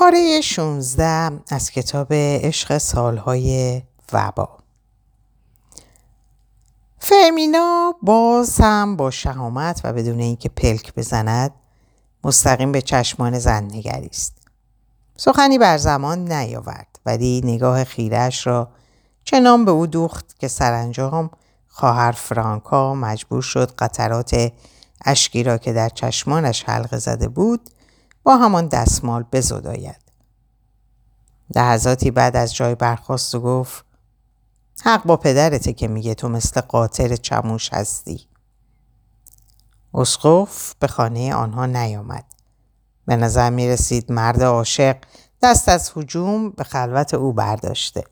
پاره 16 از کتاب عشق سالهای وبا فرمینا باز هم با شهامت و بدون اینکه پلک بزند مستقیم به چشمان زن نگریست. سخنی بر زمان نیاورد ولی نگاه خیرش را چنان به او دوخت که سرانجام خواهر فرانکا مجبور شد قطرات اشکی را که در چشمانش حلقه زده بود با همان دستمال بزداید. لحظاتی بعد از جای برخواست و گفت حق با پدرته که میگه تو مثل قاطر چموش هستی. اسقف به خانه آنها نیامد. به نظر می رسید مرد عاشق دست از حجوم به خلوت او برداشته.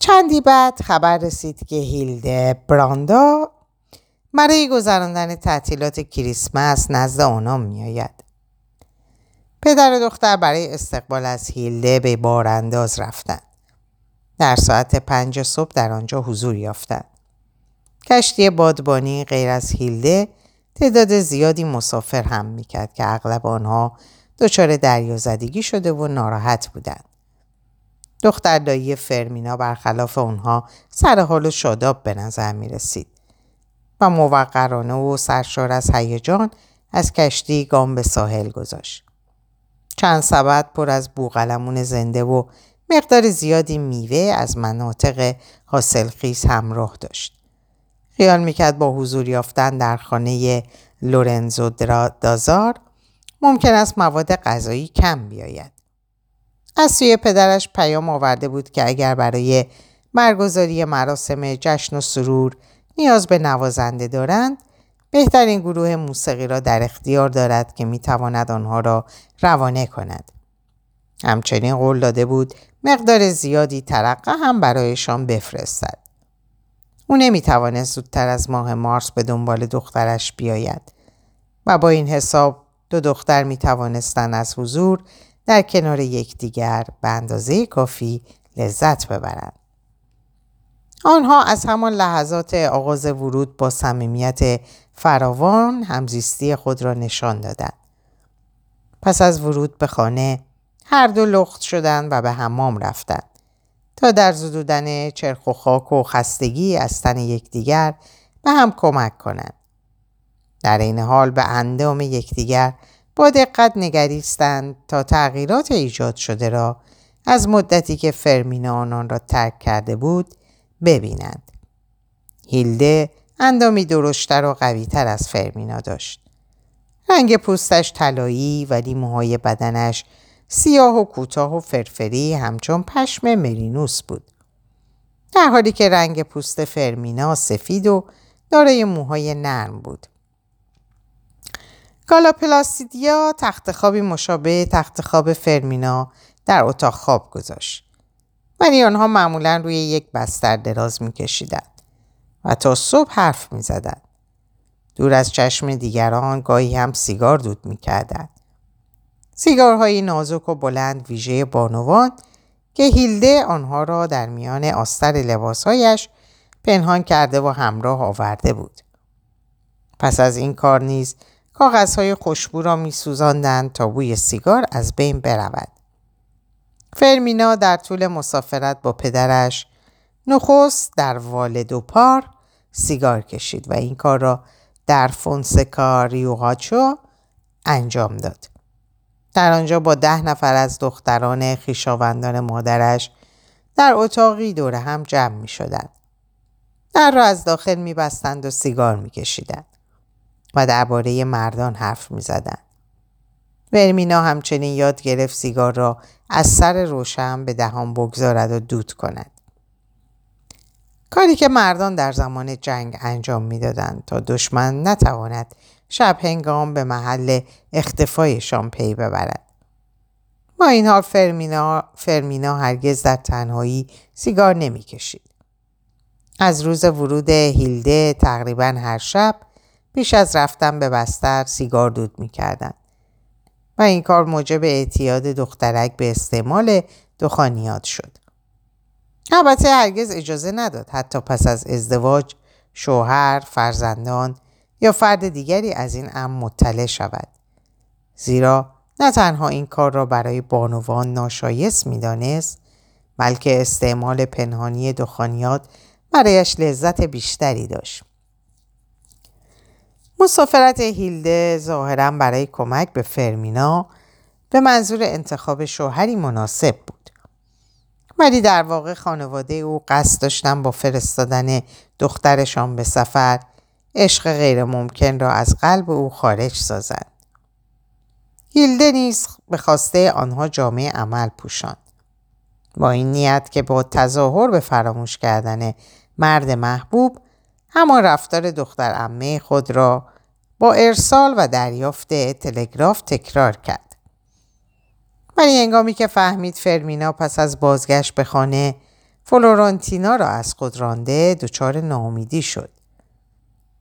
چندی بعد خبر رسید که هیلده براندا برای گذراندن تعطیلات کریسمس نزد آنها میآید. پدر و دختر برای استقبال از هیلده به بارانداز رفتند. در ساعت پنج صبح در آنجا حضور یافتند. کشتی بادبانی غیر از هیلده تعداد زیادی مسافر هم می‌کرد که اغلب آنها دچار دریازدگی شده و ناراحت بودند. دختر دایی فرمینا برخلاف اونها سر حال و شاداب به نظر می رسید و موقرانه و سرشار از هیجان از کشتی گام به ساحل گذاشت. چند سبد پر از بوغلمون زنده و مقدار زیادی میوه از مناطق حاصلخیز همراه داشت. خیال می‌کرد با حضور یافتن در خانه لورنزو دازار ممکن است مواد غذایی کم بیاید. از سوی پدرش پیام آورده بود که اگر برای برگزاری مراسم جشن و سرور نیاز به نوازنده دارند بهترین گروه موسیقی را در اختیار دارد که می‌تواند آنها را روانه کند. همچنین قول داده بود مقدار زیادی ترقه هم برایشان بفرستد. او نمی‌توانست زودتر از ماه مارس به دنبال دخترش بیاید و با این حساب دو دختر می توانستند از حضور در کنار یکدیگر به اندازه کافی لذت ببرند. آنها از همان لحظات آغاز ورود با صمیمیت فراوان همزیستی خود را نشان دادند. پس از ورود به خانه هر دو لخت شدند و به حمام رفتند تا در زدودن چرخ و خاک و خستگی از تن یکدیگر به هم کمک کنند. در این حال به اندام یکدیگر با دقت نگریستند تا تغییرات ایجاد شده را از مدتی که فرمینا آنان را ترک کرده بود ببینند. هیلده اندامی درشتر و قویتر از فرمینا داشت. رنگ پوستش طلایی ولی موهای بدنش سیاه و کوتاه و فرفری همچون پشم مرینوس بود. در حالی که رنگ پوست فرمینا سفید و دارای موهای نرم بود. پلاستیدیا تخت خوابی مشابه تخت خواب فرمینا در اتاق خواب گذاشت. ولی آنها معمولا روی یک بستر دراز میکشیدند و تا صبح حرف می‌زدند. دور از چشم دیگران گاهی هم سیگار دود می‌کردند. سیگارهای نازک و بلند ویژه بانوان که هیلده آنها را در میان آستر لباسهایش پنهان کرده و همراه آورده بود. پس از این کار نیز کاغذهای خوشبو را می تا بوی سیگار از بین برود. فرمینا در طول مسافرت با پدرش نخست در والد و پار سیگار کشید و این کار را در فونسکا ریوغاچو انجام داد. در آنجا با ده نفر از دختران خیشاوندان مادرش در اتاقی دور هم جمع می شدند. در را از داخل می بستند و سیگار می کشیدند و درباره مردان حرف می زدند. ورمینا همچنین یاد گرفت سیگار را از سر روشن به دهان بگذارد و دود کند. کاری که مردان در زمان جنگ انجام می‌دادند تا دشمن نتواند شب هنگام به محل اختفایشان پی ببرد. با این حال فرمینا, فرمینا هرگز در تنهایی سیگار نمی کشید. از روز ورود هیلده تقریبا هر شب پیش از رفتن به بستر سیگار دود می کردن. و این کار موجب اعتیاد دخترک به استعمال دخانیات شد. البته هرگز اجازه نداد حتی پس از ازدواج شوهر، فرزندان یا فرد دیگری از این امر مطلع شود. زیرا نه تنها این کار را برای بانوان ناشایست می‌دانست بلکه استعمال پنهانی دخانیات برایش لذت بیشتری داشت. مسافرت هیلده ظاهرا برای کمک به فرمینا به منظور انتخاب شوهری مناسب بود. ولی در واقع خانواده او قصد داشتن با فرستادن دخترشان به سفر عشق غیر ممکن را از قلب او خارج سازند. هیلده نیز به خواسته آنها جامعه عمل پوشاند. با این نیت که با تظاهر به فراموش کردن مرد محبوب همان رفتار دختر امه خود را با ارسال و دریافت تلگراف تکرار کرد. ولی انگامی که فهمید فرمینا پس از بازگشت به خانه فلورانتینا را از خود رانده دچار ناامیدی شد.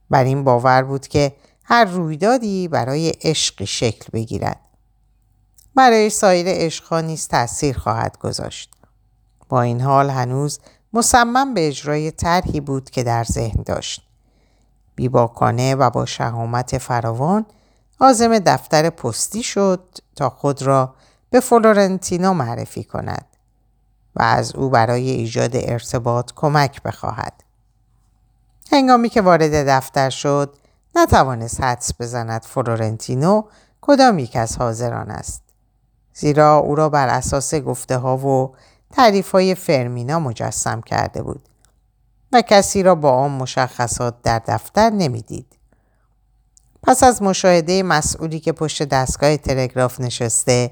بر این باور بود که هر رویدادی برای عشقی شکل بگیرد. برای سایر عشقها تأثیر خواهد گذاشت. با این حال هنوز مصمم به اجرای طرحی بود که در ذهن داشت. بیباکانه و با شهامت فراوان آزم دفتر پستی شد تا خود را به فلورنتینا معرفی کند و از او برای ایجاد ارتباط کمک بخواهد. هنگامی که وارد دفتر شد نتوانست حدس بزند فلورنتینو کدام یک از حاضران است. زیرا او را بر اساس گفته ها و تعریف های فرمینا مجسم کرده بود و کسی را با آن مشخصات در دفتر نمی‌دید. پس از مشاهده مسئولی که پشت دستگاه تلگراف نشسته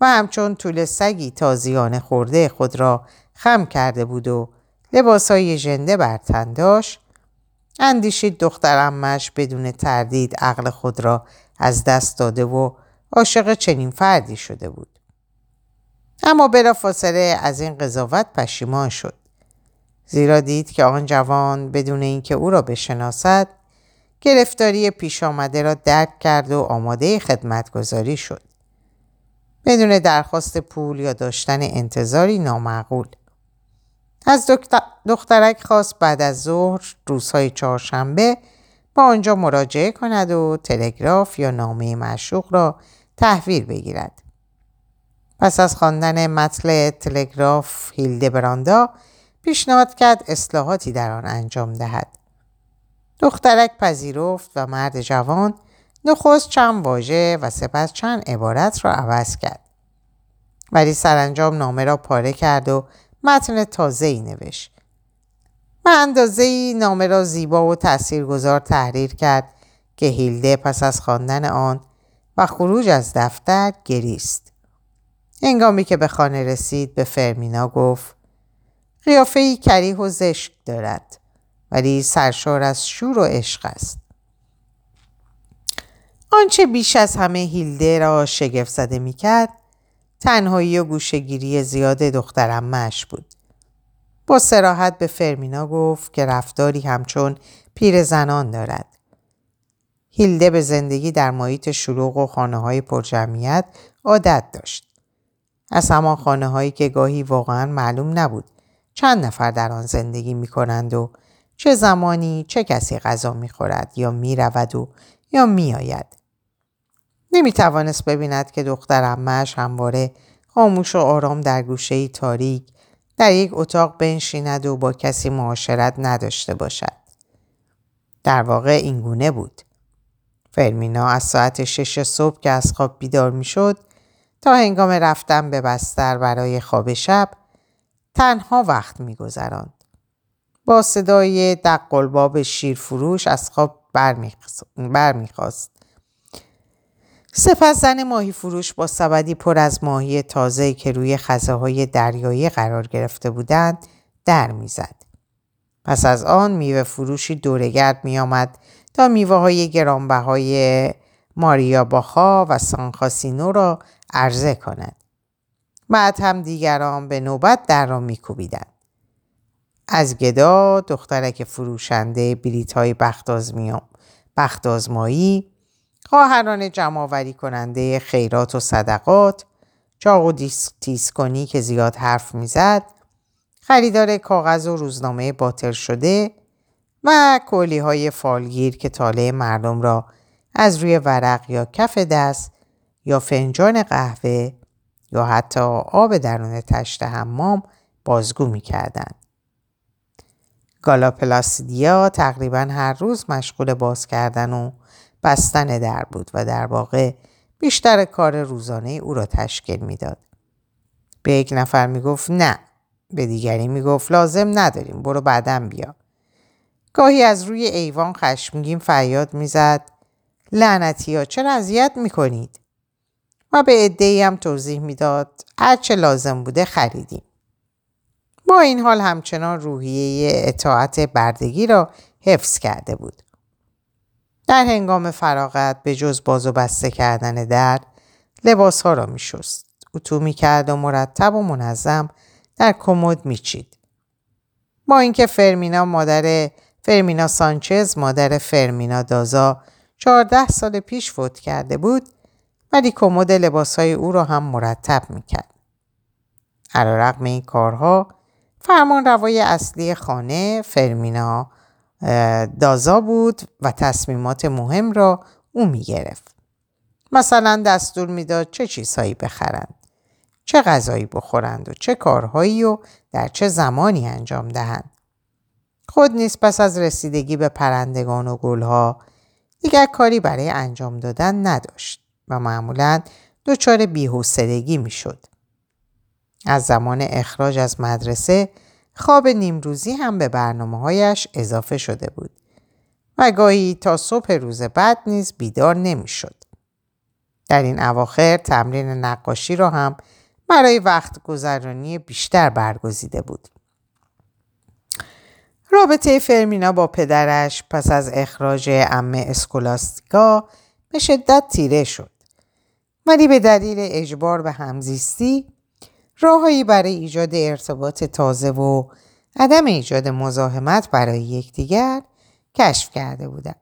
و همچون طول سگی تازیانه خورده خود را خم کرده بود و لباسهای ژنده بر تن داشت اندیشید دخترمش بدون تردید عقل خود را از دست داده و عاشق چنین فردی شده بود اما فاصله از این قضاوت پشیمان شد. زیرا دید که آن جوان بدون اینکه او را بشناسد گرفتاری پیش آمده را درک کرد و آماده خدمتگذاری شد. بدون درخواست پول یا داشتن انتظاری نامعقول. از دخترک خواست بعد از ظهر روزهای چهارشنبه با آنجا مراجعه کند و تلگراف یا نامه معشوق را تحویل بگیرد. پس از خواندن متن تلگراف هیلده براندا پیشنهاد کرد اصلاحاتی در آن انجام دهد. دخترک پذیرفت و مرد جوان نخست چند واژه و سپس چند عبارت را عوض کرد. ولی سرانجام نامه را پاره کرد و متن تازه ای نوشت. به اندازه ای نامه را زیبا و تاثیرگذار تحریر کرد که هیلده پس از خواندن آن و خروج از دفتر گریست. انگامی که به خانه رسید به فرمینا گفت قیافه ای کریه و زشک دارد ولی سرشار از شور و عشق است. آنچه بیش از همه هیلده را شگفت زده می کرد تنهایی و گوشگیری زیاد دخترمش بود. با سراحت به فرمینا گفت که رفتاری همچون پیر زنان دارد. هیلده به زندگی در محیط شلوغ و خانه های پرجمعیت عادت داشت. از همان خانه هایی که گاهی واقعا معلوم نبود چند نفر در آن زندگی می کنند و چه زمانی چه کسی غذا می خورد یا می رود و یا می آید. نمی توانست ببیند که دختر امش همواره خاموش و آرام در گوشه تاریک در یک اتاق بنشیند و با کسی معاشرت نداشته باشد. در واقع این گونه بود. فرمینا از ساعت شش صبح که از خواب بیدار می شد تا هنگام رفتن به بستر برای خواب شب تنها وقت می گذراند. با صدای دقلباب شیرفروش از خواب برمیخواست. سپس زن ماهی فروش با سبدی پر از ماهی تازه که روی خزه های دریایی قرار گرفته بودند در می‌زد. پس از آن میوه فروشی دورگرد می آمد تا میوه های گرانبهای ماریا باخا و سانخاسینو را عرضه کند. بعد هم دیگران به نوبت در را میکوبیدند. از گدا دخترک فروشنده بلیت های بختازمایی خواهران جمعآوری کننده خیرات و صدقات چاق و تیسکونی که زیاد حرف می‌زد خریدار کاغذ و روزنامه باطل شده و کولی های فالگیر که طالع مردم را از روی ورق یا کف دست یا فنجان قهوه یا حتی آب درون تشت حمام بازگو می‌کردند. گالاپلاسیدیا تقریبا هر روز مشغول باز کردن و بستن در بود و در واقع بیشتر کار روزانه او را تشکیل می‌داد. به یک نفر می‌گفت نه به دیگری می‌گفت لازم نداریم برو بعدم بیا گاهی از روی ایوان خشمگین فریاد می‌زد لعنتی ها چرا اذیت می‌کنید و به عدهای هم توضیح می‌داد هرچه لازم بوده خریدیم با این حال همچنان روحیه اطاعت بردگی را حفظ کرده بود در هنگام فراغت به جز باز و بسته کردن در لباس ها را می شست. اتو می کرد و مرتب و منظم در کمد میچید. با اینکه فرمینا مادر فرمینا سانچز مادر فرمینا دازا چهارده سال پیش فوت کرده بود ولی کمد لباسهای او را هم مرتب می‌کرد. رقم این کارها فرمان روای اصلی خانه فرمینا دازا بود و تصمیمات مهم را او می‌گرفت. مثلا دستور می‌داد چه چیزهایی بخرند. چه غذایی بخورند و چه کارهایی و در چه زمانی انجام دهند. خود نیست پس از رسیدگی به پرندگان و گلها دیگر کاری برای انجام دادن نداشت و معمولا دچار بیحوصلگی می‌شد. از زمان اخراج از مدرسه خواب نیمروزی هم به برنامه هایش اضافه شده بود و گاهی تا صبح روز بعد نیز بیدار نمی‌شد. در این اواخر تمرین نقاشی را هم برای وقت گذرانی بیشتر برگزیده بود. رابطه فرمینا با پدرش پس از اخراج امه اسکولاستیکا به شدت تیره شد. ولی به دلیل اجبار به همزیستی راههایی برای ایجاد ارتباط تازه و عدم ایجاد مزاحمت برای یکدیگر کشف کرده بودند.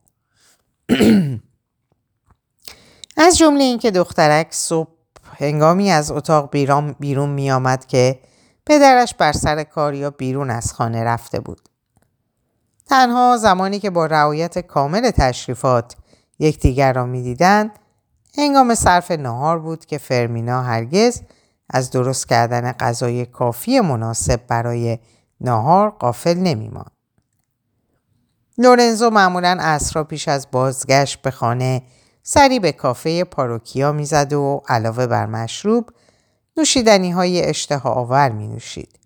از جمله اینکه دخترک صبح هنگامی از اتاق بیرون, بیرون می آمد که پدرش بر سر کار یا بیرون از خانه رفته بود. تنها زمانی که با رعایت کامل تشریفات یکدیگر را می‌دیدند هنگام صرف نهار بود که فرمینا هرگز از درست کردن غذای کافی مناسب برای نهار قافل نمیماند. لورنزو معمولا اسرا پیش از بازگشت به خانه سری به کافه پاروکیا می‌زد و علاوه بر مشروب نوشیدنی های اشتها آور می نوشید.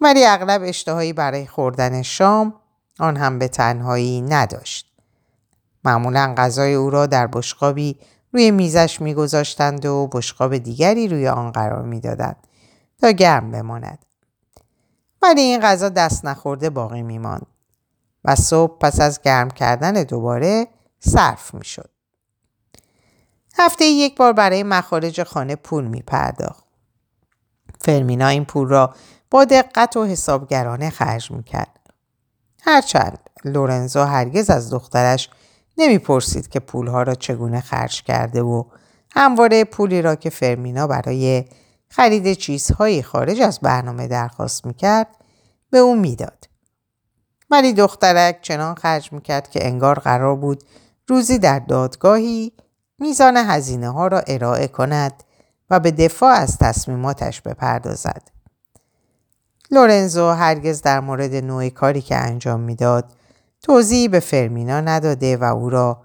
ولی اغلب اشتهایی برای خوردن شام آن هم به تنهایی نداشت. معمولا غذای او را در بشقابی روی میزش میگذاشتند و بشقاب دیگری روی آن قرار می‌دادند تا گرم بماند. ولی این غذا دست نخورده باقی میماند و صبح پس از گرم کردن دوباره صرف می‌شد. هفته یک بار برای مخارج خانه پول می پرداخت. فرمینا این پول را با دقت و حسابگرانه خرج می کرد. هرچند لورنزو هرگز از دخترش نمی‌پرسید که پولها را چگونه خرج کرده و همواره پولی را که فرمینا برای خرید چیزهایی خارج از برنامه درخواست می‌کرد به او می‌داد. ولی دخترک چنان خرج می‌کرد که انگار قرار بود روزی در دادگاهی میزان هزینه ها را ارائه کند و به دفاع از تصمیماتش بپردازد. لورنزو هرگز در مورد نوع کاری که انجام می‌داد توضیحی به فرمینا نداده و او را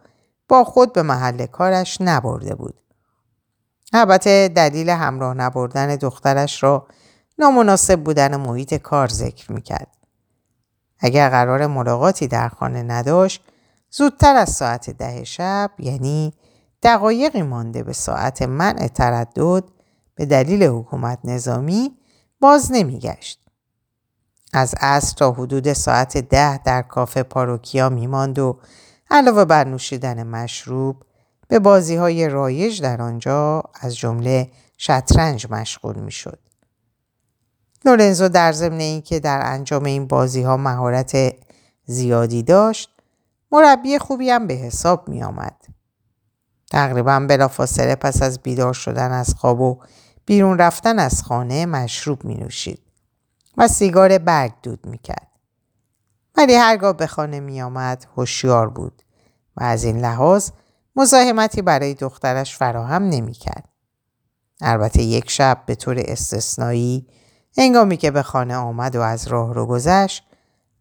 با خود به محل کارش نبرده بود. البته دلیل همراه نبردن دخترش را نامناسب بودن محیط کار ذکر می‌کرد. اگر قرار ملاقاتی در خانه نداشت زودتر از ساعت ده شب یعنی دقایقی مانده به ساعت منع تردد به دلیل حکومت نظامی باز نمیگشت. از عصر تا حدود ساعت ده در کافه پاروکیا میماند و علاوه بر نوشیدن مشروب به بازی های رایج در آنجا از جمله شطرنج مشغول می‌شد. لورنزو در ضمن که در انجام این بازی ها مهارت زیادی داشت مربی خوبی هم به حساب می آمد. تقریبا بلافاصله پس از بیدار شدن از خواب و بیرون رفتن از خانه مشروب می نوشید و سیگار برگ دود می کرد. ولی هرگاه به خانه می آمد هوشیار بود و از این لحاظ مزاحمتی برای دخترش فراهم نمی‌کرد. البته یک شب به طور استثنایی انگامی که به خانه آمد و از راه رو گذشت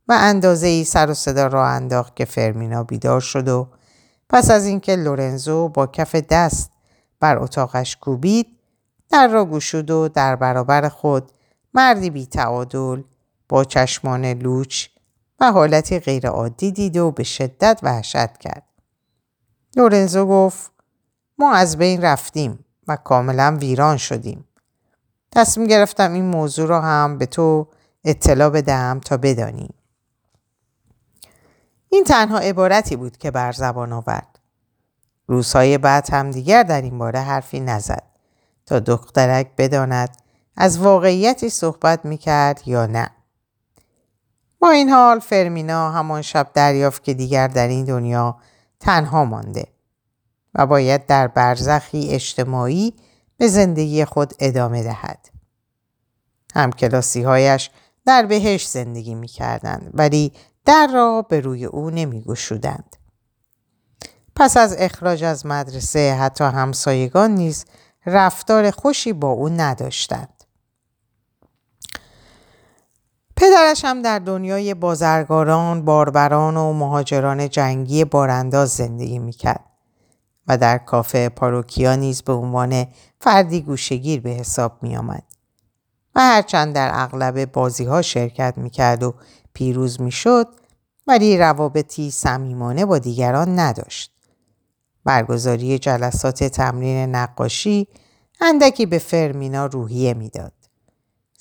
و اندازه ای سر و صدا را انداخت که فرمینا بیدار شد و پس از اینکه لورنزو با کف دست بر اتاقش کوبید در را گشود و در برابر خود مردی بی تعادل با چشمان لوچ و حالتی غیرعادی دید و به شدت وحشت کرد. لورنزو گفت ما از بین رفتیم و کاملا ویران شدیم. تصمیم گرفتم این موضوع را هم به تو اطلاع بدهم تا بدانی. این تنها عبارتی بود که بر زبان آورد. روزهای بعد هم دیگر در این باره حرفی نزد تا دخترک بداند از واقعیتی صحبت می‌کرد یا نه. با این حال فرمینا همان شب دریافت که دیگر در این دنیا تنها مانده و باید در برزخی اجتماعی به زندگی خود ادامه دهد. همکلاسی هایش در بهش زندگی می کردند ولی در را به روی او نمی گشودند. پس از اخراج از مدرسه حتی همسایگان نیز رفتار خوشی با او نداشتند. پدرش هم در دنیای بازرگاران، باربران و مهاجران جنگی بارانداز زندگی می‌کرد و در کافه پاروکیا نیز به عنوان فردی گوشگیر به حساب می آمد. و هرچند در اغلب بازی ها شرکت می کرد و پیروز می شد ولی روابطی صمیمانه با دیگران نداشت. برگزاری جلسات تمرین نقاشی اندکی به فرمینا روحیه می‌داد.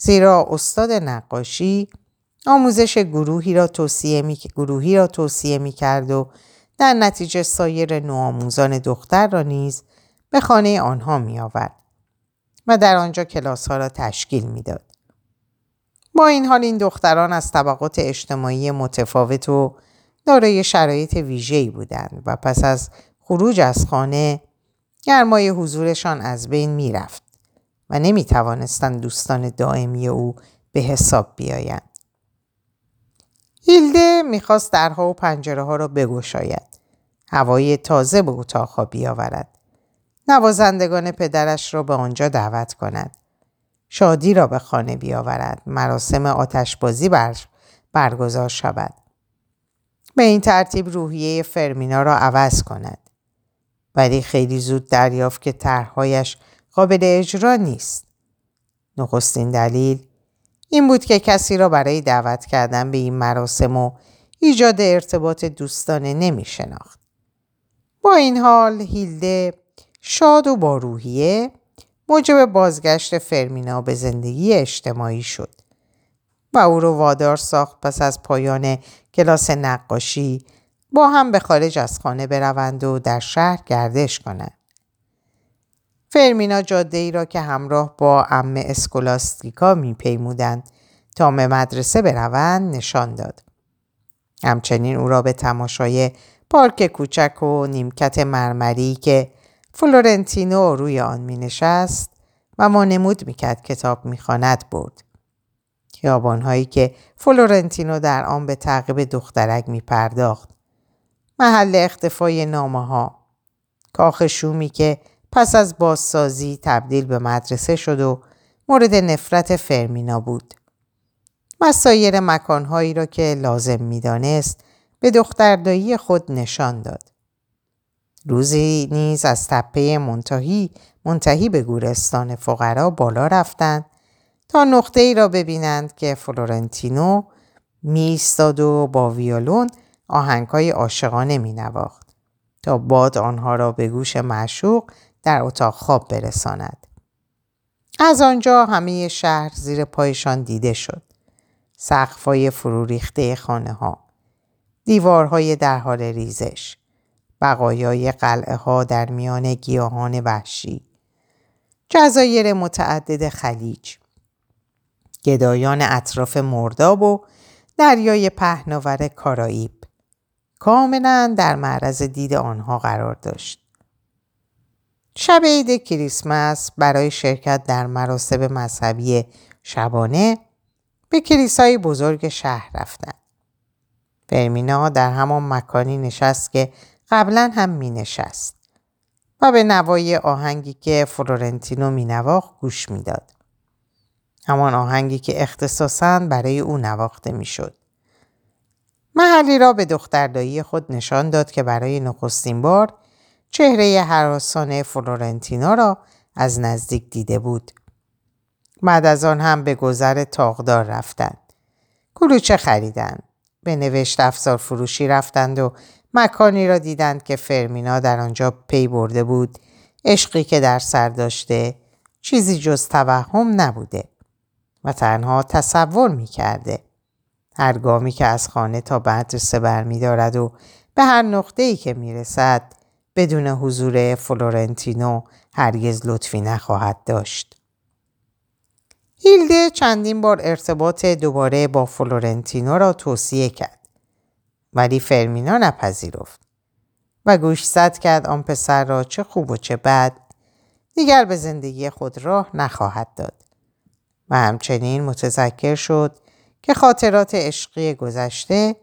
زیرا استاد نقاشی آموزش گروهی را توصیه می, گروهی را توصیه می کرد و در نتیجه سایر نوآموزان دختر را نیز به خانه آنها می آورد و در آنجا کلاس ها را تشکیل می‌داد. با این حال این دختران از طبقات اجتماعی متفاوت و دارای شرایط ویژه‌ای بودند و پس از خروج از خانه گرمای حضورشان از بین می‌رفت و نمی توانستند دوستان دائمی او به حساب بیایند. هیلده می‌خواست درها و پنجره ها را بگشاید. هوای تازه به اتاقها بیاورد. نوازندگان پدرش را به آنجا دعوت کند. شادی را به خانه بیاورد. مراسم آتشبازی بر برگزار شود. به این ترتیب روحیه فرمینا را عوض کند. ولی خیلی زود دریافت که طرحهایش قابل اجرا نیست. نخستین دلیل این بود که کسی را برای دعوت کردن به این مراسم و ایجاد ارتباط دوستانه نمی شناخت. با این حال هیلده شاد و با روحیه موجب بازگشت فرمینا به زندگی اجتماعی شد و او رو وادار ساخت پس از پایان کلاس نقاشی با هم به خارج از خانه بروند و در شهر گردش کنند. فرمینا جاده ای را که همراه با ام اسکولاستیکا میپیمودند تا به مدرسه بروند نشان داد. همچنین او را به تماشای پارک کوچک و نیمکت مرمری که فلورنتینو روی آن می نشست و وانمود می کرد کتاب می خواند برد. خیابانهایی که فلورنتینو در آن به تعقیب دخترک می پرداخت. محل اختفای نامه ها. کاخ شومی که پس از بازسازی تبدیل به مدرسه شد و مورد نفرت فرمینا بود. و سایر مکانهایی را که لازم می‌دانست به دختردایی خود نشان داد. روزی نیز از تپه منتهی منتهی به گورستان فقرا بالا رفتند تا نقطه ای را ببینند که فلورنتینو میستاد و با ویولون آهنگهای عاشقانه می نواخت تا باد آنها را به گوش معشوق در اتاق خواب برساند. از آنجا همه شهر زیر پایشان دیده شد. سقفای فرو ریخته خانه ها. دیوارهای در حال ریزش. بقایای قلعه ها در میان گیاهان وحشی. جزایر متعدد خلیج. گدایان اطراف مرداب و دریای پهناور کارائیب. کاملا در معرض دید آنها قرار داشت. شب عید کریسمس برای شرکت در مراسم مذهبی شبانه به کلیسای بزرگ شهر رفتند. فرمینا در همان مکانی نشست که قبلا هم می نشست. و به نوای آهنگی که فلورنتینو مینواخت گوش می‌داد. همان آهنگی که اختصاصا برای او نواخته می‌شد. محلی را به دختردایی خود نشان داد که برای نخستین بار چهره حراسان فلورنتینا را از نزدیک دیده بود. بعد از آن هم به گذر تاغدار رفتند. کلوچه خریدند. به نوشت افزار فروشی رفتند و مکانی را دیدند که فرمینا در آنجا پی برده بود عشقی که در سر داشته چیزی جز توهم نبوده و تنها تصور می کرده. هر گامی که از خانه تا مدرسه برمی دارد و به هر نقطه ای که می رسد بدون حضور فلورنتینو هرگز لطفی نخواهد داشت. هیلده چندین بار ارتباط دوباره با فلورنتینو را توصیه کرد. ولی فرمینا نپذیرفت و گوش زد کرد آن پسر را چه خوب و چه بد دیگر به زندگی خود راه نخواهد داد و همچنین متذکر شد که خاطرات عشقی گذشته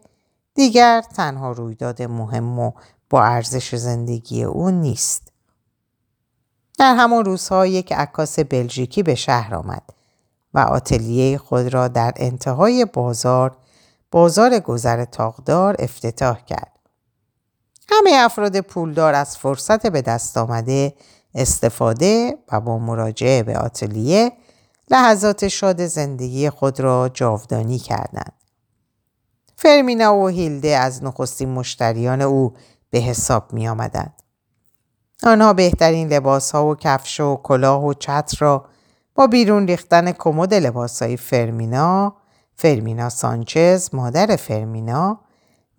دیگر تنها رویداد مهم و با ارزش زندگی او نیست. در همان روزها یک عکاس بلژیکی به شهر آمد و آتلیه خود را در انتهای بازار بازار گذر تاغدار افتتاح کرد. همه افراد پولدار از فرصت به دست آمده استفاده و با مراجعه به آتلیه لحظات شاد زندگی خود را جاودانی کردند. فرمینا و هیلده از نخستین مشتریان او به حساب می آمدند. آنها بهترین لباس ها و کفش و کلاه و چتر را با بیرون ریختن کمد لباس های فرمینا، فرمینا سانچز، مادر فرمینا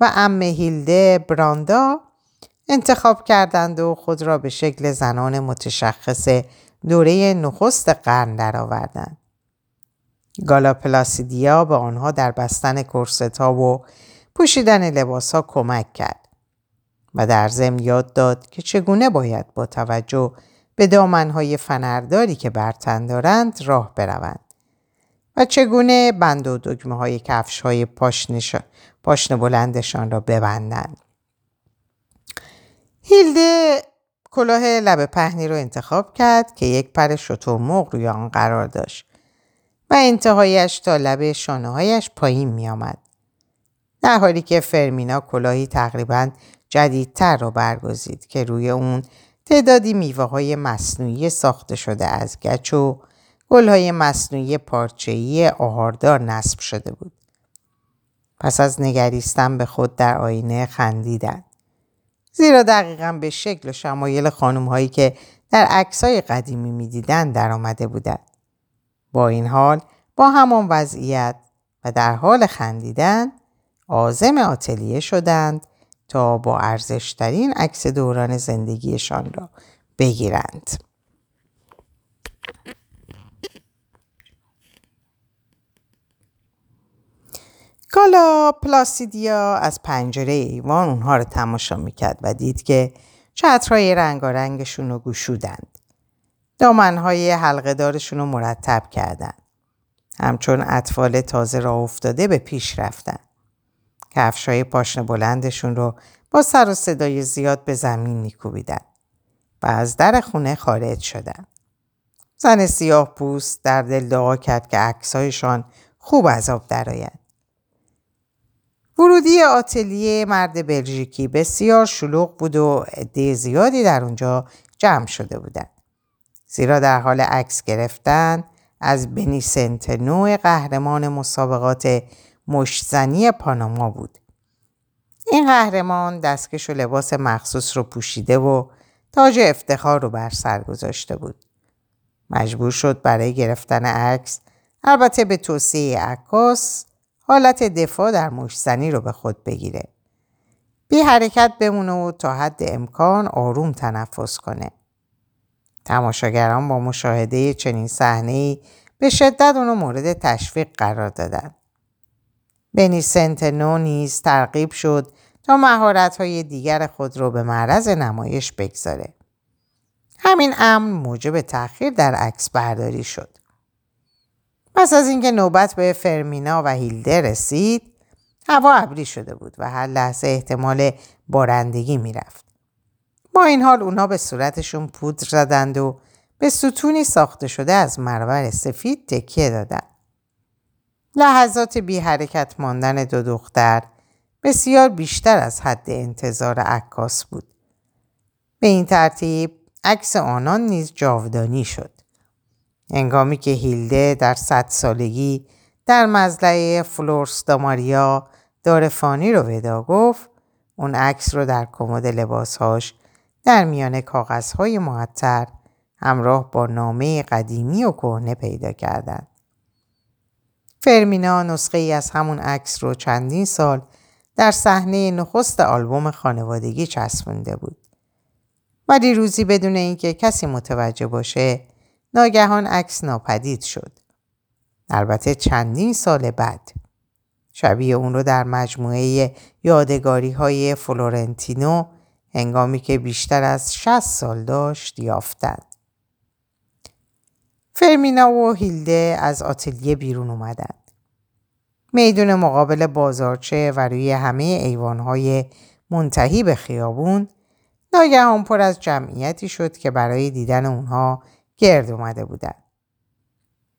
و ام هیلده براندا انتخاب کردند و خود را به شکل زنان متشخص دوره نخست قرن درآوردند. گالا پلاسیدیا به آنها در بستن کرست ها و پوشیدن لباس ها کمک کرد و در ضمن یاد داد که چگونه باید با توجه به دامنهای فنرداری که برتن دارند راه بروند و چگونه بند و دگمه های کفش های پاشن بلندشان را ببندند. هیلده کلاه لب پهنی رو انتخاب کرد که یک پر شتر روی آن قرار داشت و انتهایش تا لب شانه هایش پایین می آمد. در حالی که فرمینا کلاهی تقریبا جدیدتر را برگزید که روی اون تعدادی میوه های مصنوعی ساخته شده از گچ و گل های مصنوعی پارچه‌ای آهاردار نصب شده بود. پس از نگریستن به خود در آینه خندیدند. زیرا دقیقا به شکل و شمایل خانم هایی که در عکس های قدیمی می‌دیدند در آمده بودند. با این حال با همان وضعیت و در حال خندیدن آزم آتلیه شدند تا با ارزشترین عکس دوران زندگیشان را بگیرند. گالا پلاسیدیا از پنجره ایوان اونها رو تماشا می‌کرد و دید که چترهای رنگارنگشون رو گشودند. دامنهای حلقه دارشون رو مرتب کردند. همچون اطفال تازه را افتاده به پیش رفتن. کفش های پاشن بلندشون رو با سر و صدای زیاد به زمین میکوبیدن و از در خونه خارج شدن. زن سیاه پوست در دل دعا کرد که عکسهایشان خوب عذاب درآید. ورودی آتلیه مرد بلژیکی بسیار شلوغ بود و عده زیادی در اونجا جمع شده بودند. زیرا در حال عکس گرفتن از بنیسنت نوع قهرمان مسابقات مشتزنی پاناما بود. این قهرمان دستکش و لباس مخصوص رو پوشیده و تاج افتخار رو بر سر گذاشته بود. مجبور شد برای گرفتن عکس البته به توصیه عکاس حالت دفاع در مشتزنی رو به خود بگیره. بی حرکت بمونه و تا حد امکان آروم تنفس کنه. تماشاگران با مشاهده چنین صحنه‌ای به شدت اونو مورد تشویق قرار دادند. بنی سنتنو نیز ترغیب شد تا مهارت‌های دیگر خود را به معرض نمایش بگذاره. همین امر موجب تأخیر در عکس برداری شد. پس از اینکه نوبت به فرمینا و هیلده رسید هوا ابری شده بود و هر لحظه احتمال بارندگی می‌رفت با این حال اونا به صورتشون پودر زدند و به ستونی ساخته شده از مرور سفید تکیه دادند. لحظات بی حرکت ماندن دو دختر بسیار بیشتر از حد انتظار عکاس بود. به این ترتیب عکس آنان نیز جاودانی شد. انگامی که هیلده در صد سالگی در مزلعه فلورس داماریا دار فانی رو ودا گفت اون عکس رو در کمد لباسهاش در میان کاغذهای معطر همراه با نامه قدیمی و کهنه پیدا کردند. فرمینا نسخه ای از همون عکس رو چندین سال در صحنه نخست آلبوم خانوادگی چسبونده بود. ولی روزی بدون اینکه کسی متوجه باشه ناگهان عکس ناپدید شد. البته چندین سال بعد. شبیه اون رو در مجموعه یادگاری های فلورنتینو هنگامی که بیشتر از 60 سال داشت یافتند. فرمینا و هیلده از آتلیه بیرون اومدند. میدون مقابل بازارچه و روی همه ایوانهای منتهی به خیابون ناگهان پر از جمعیتی شد که برای دیدن اونها گرد اومده بودند.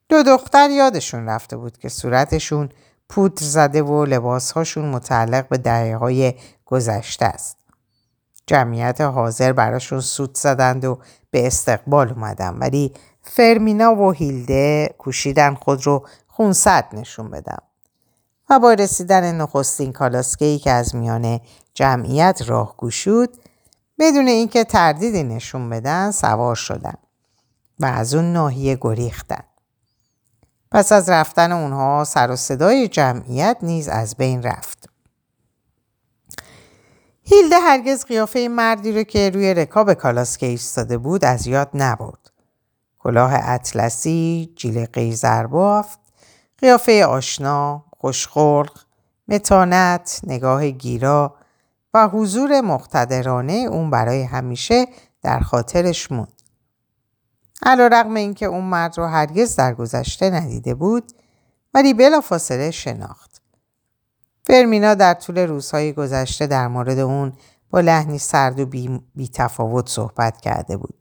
دو دختر یادشون رفته بود که صورتشون پودر زده و لباسهاشون متعلق به دهه های گذشته است. جمعیت حاضر براشون سود زدند و به استقبال اومدن ولی فرمینا و هیلده کوشیدن خود رو خونسرد نشون بدن و با رسیدن نخستین کالاسکهی که از میان جمعیت راه گشود بدون اینکه تردیدی نشون بدن سوار شدن و از اون ناحیه گریختن. پس از رفتن اونها سر و صدای جمعیت نیز از بین رفت. هیلده هرگز قیافه مردی رو که روی رکاب کالاسکه ایستاده بود از یاد نبرد. کلاه اطلسی، جیل قیزر بافت، قیافه آشنا، خوشخلق، متانت، نگاه گیرا و حضور مقتدرانه اون برای همیشه در خاطرش موند. علا رقم این که اون مرد رو هرگز در گذشته ندیده بود ولی بلا فاصله شناخت. فرمینا در طول روزهای گذشته در مورد اون با لحنی سرد و بی, بی تفاوت صحبت کرده بود.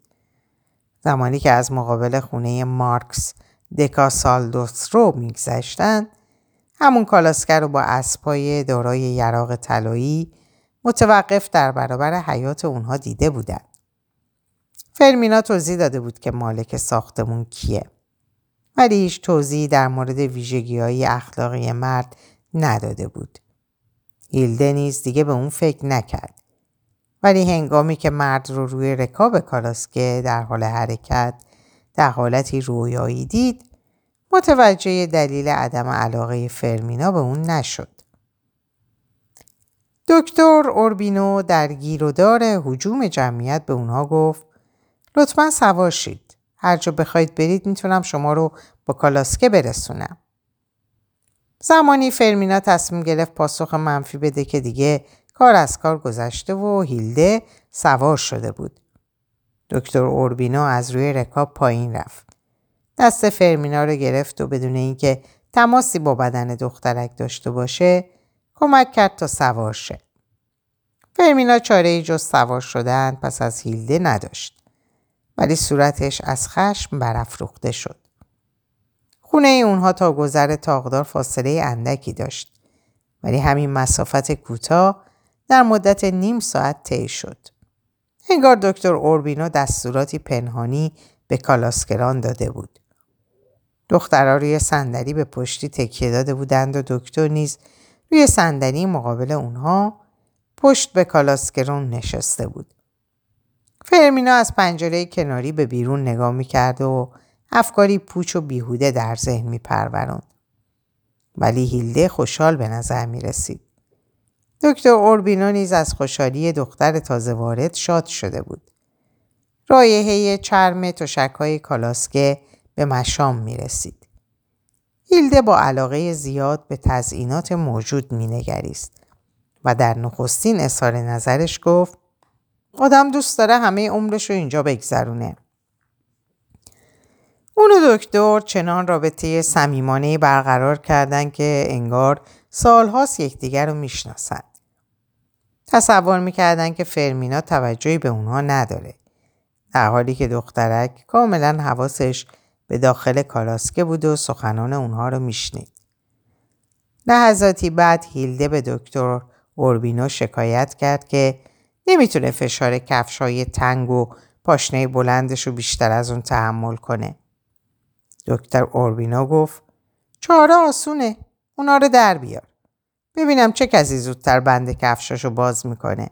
زمانی که از مقابل خونه مارکس دکا سالدوس رو میگذشتند همون کالاسکر رو با اسبای دارای یراق طلایی متوقف در برابر حیات اونها دیده بودند. فرمینا توضیح داده بود که مالک ساختمون کیه. ولی هیچ توضیحی در مورد ویژگی های اخلاقی مرد نداده بود. هیلده نیز دیگه به اون فکر نکرد. ولی هنگامی که مرد رو روی رکاب کالاسکه در حال حرکت در حالتی رویایی دید متوجه دلیل عدم علاقه فرمینا به اون نشد. دکتر اوربینو در گیر و دار حجوم جمعیت به اونها گفت لطفا سوار شید. هر جا بخواید برید می‌تونم شما رو با کالاسکه برسونم. زمانی فرمینا تصمیم گرفت پاسخ منفی بده که دیگه کار از کار گذشته و هیلده سوار شده بود. دکتر اوربینو از روی رکاب پایین رفت. دست فرمینا رو گرفت و بدون اینکه تماسی با بدن دخترک داشته باشه کمک کرد تا سوار شه. فرمینا چاره ای جز سوار شدن پس از هیلده نداشت. ولی صورتش از خشم برافروخته شد. خونه اونها تا گذر تاقدار فاصله اندکی داشت. ولی همین مسافت کوتاه در مدت نیم ساعت طی شد. انگار دکتر اوربینو دستوراتی پنهانی به کالاسکران داده بود. دخترها روی صندلی به پشتی تکیه داده بودند و دکتر نیز روی صندلی مقابل اونها پشت به کالاسکرون نشسته بود. فرمینا از پنجره کناری به بیرون نگاه می‌کرد و افکاری پوچ و بیهوده در ذهن میپروراند. ولی هیلده خوشحال به نظر می رسید. دکتر اوربینو نیز از خوشحالی دختر تازه وارد شاد شده بود. رایحه چرم های کالاسکه به مشام می رسید. هیلده با علاقه زیاد به تزئینات موجود می نگریست و در نخستین اظهار نظرش گفت آدم دوست داره همه عمرش رو اینجا بگذرونه. اون دکتر چنان رابطه صمیمانه برقرار کردن که انگار سالهاست یکدیگر رو می‌شناسند. تصور می‌کردن که فرمینا توجهی به اونها نداره. در حالی که دخترک کاملا حواسش به داخل کالاسکه بود و سخنان اونها رو میشنید. لحظاتی بعد هیلده به دکتر اوربینو شکایت کرد که نمی‌تونه فشار کفشای تنگ و پاشنه بلندش رو بیشتر از اون تحمل کنه. دکتر اوربینو گفت چاره آسونه. اونا رو در بیار. ببینم چه کسی زودتر بند کفشاشو باز می‌کنه.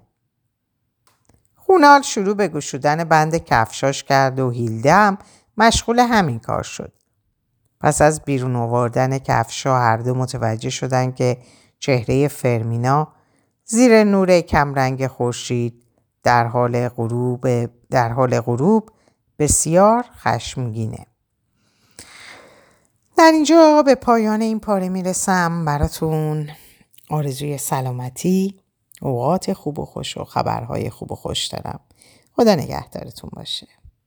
خونال شروع به گشودن بند کفشاش کرد و هیلده هم مشغول همین کار شد. پس از بیرون آوردن کفشا هر دو متوجه شدن که چهره فرمینا زیر نور کمرنگ خورشید در حال غروب در حال غروب بسیار خشمگینه. در اینجا به پایان این پاره می‌رسم. براتون آرزوی سلامتی اوقات خوب و خوش و خبرهای خوب و خوش دارم. خدا نگهدارتون باشه.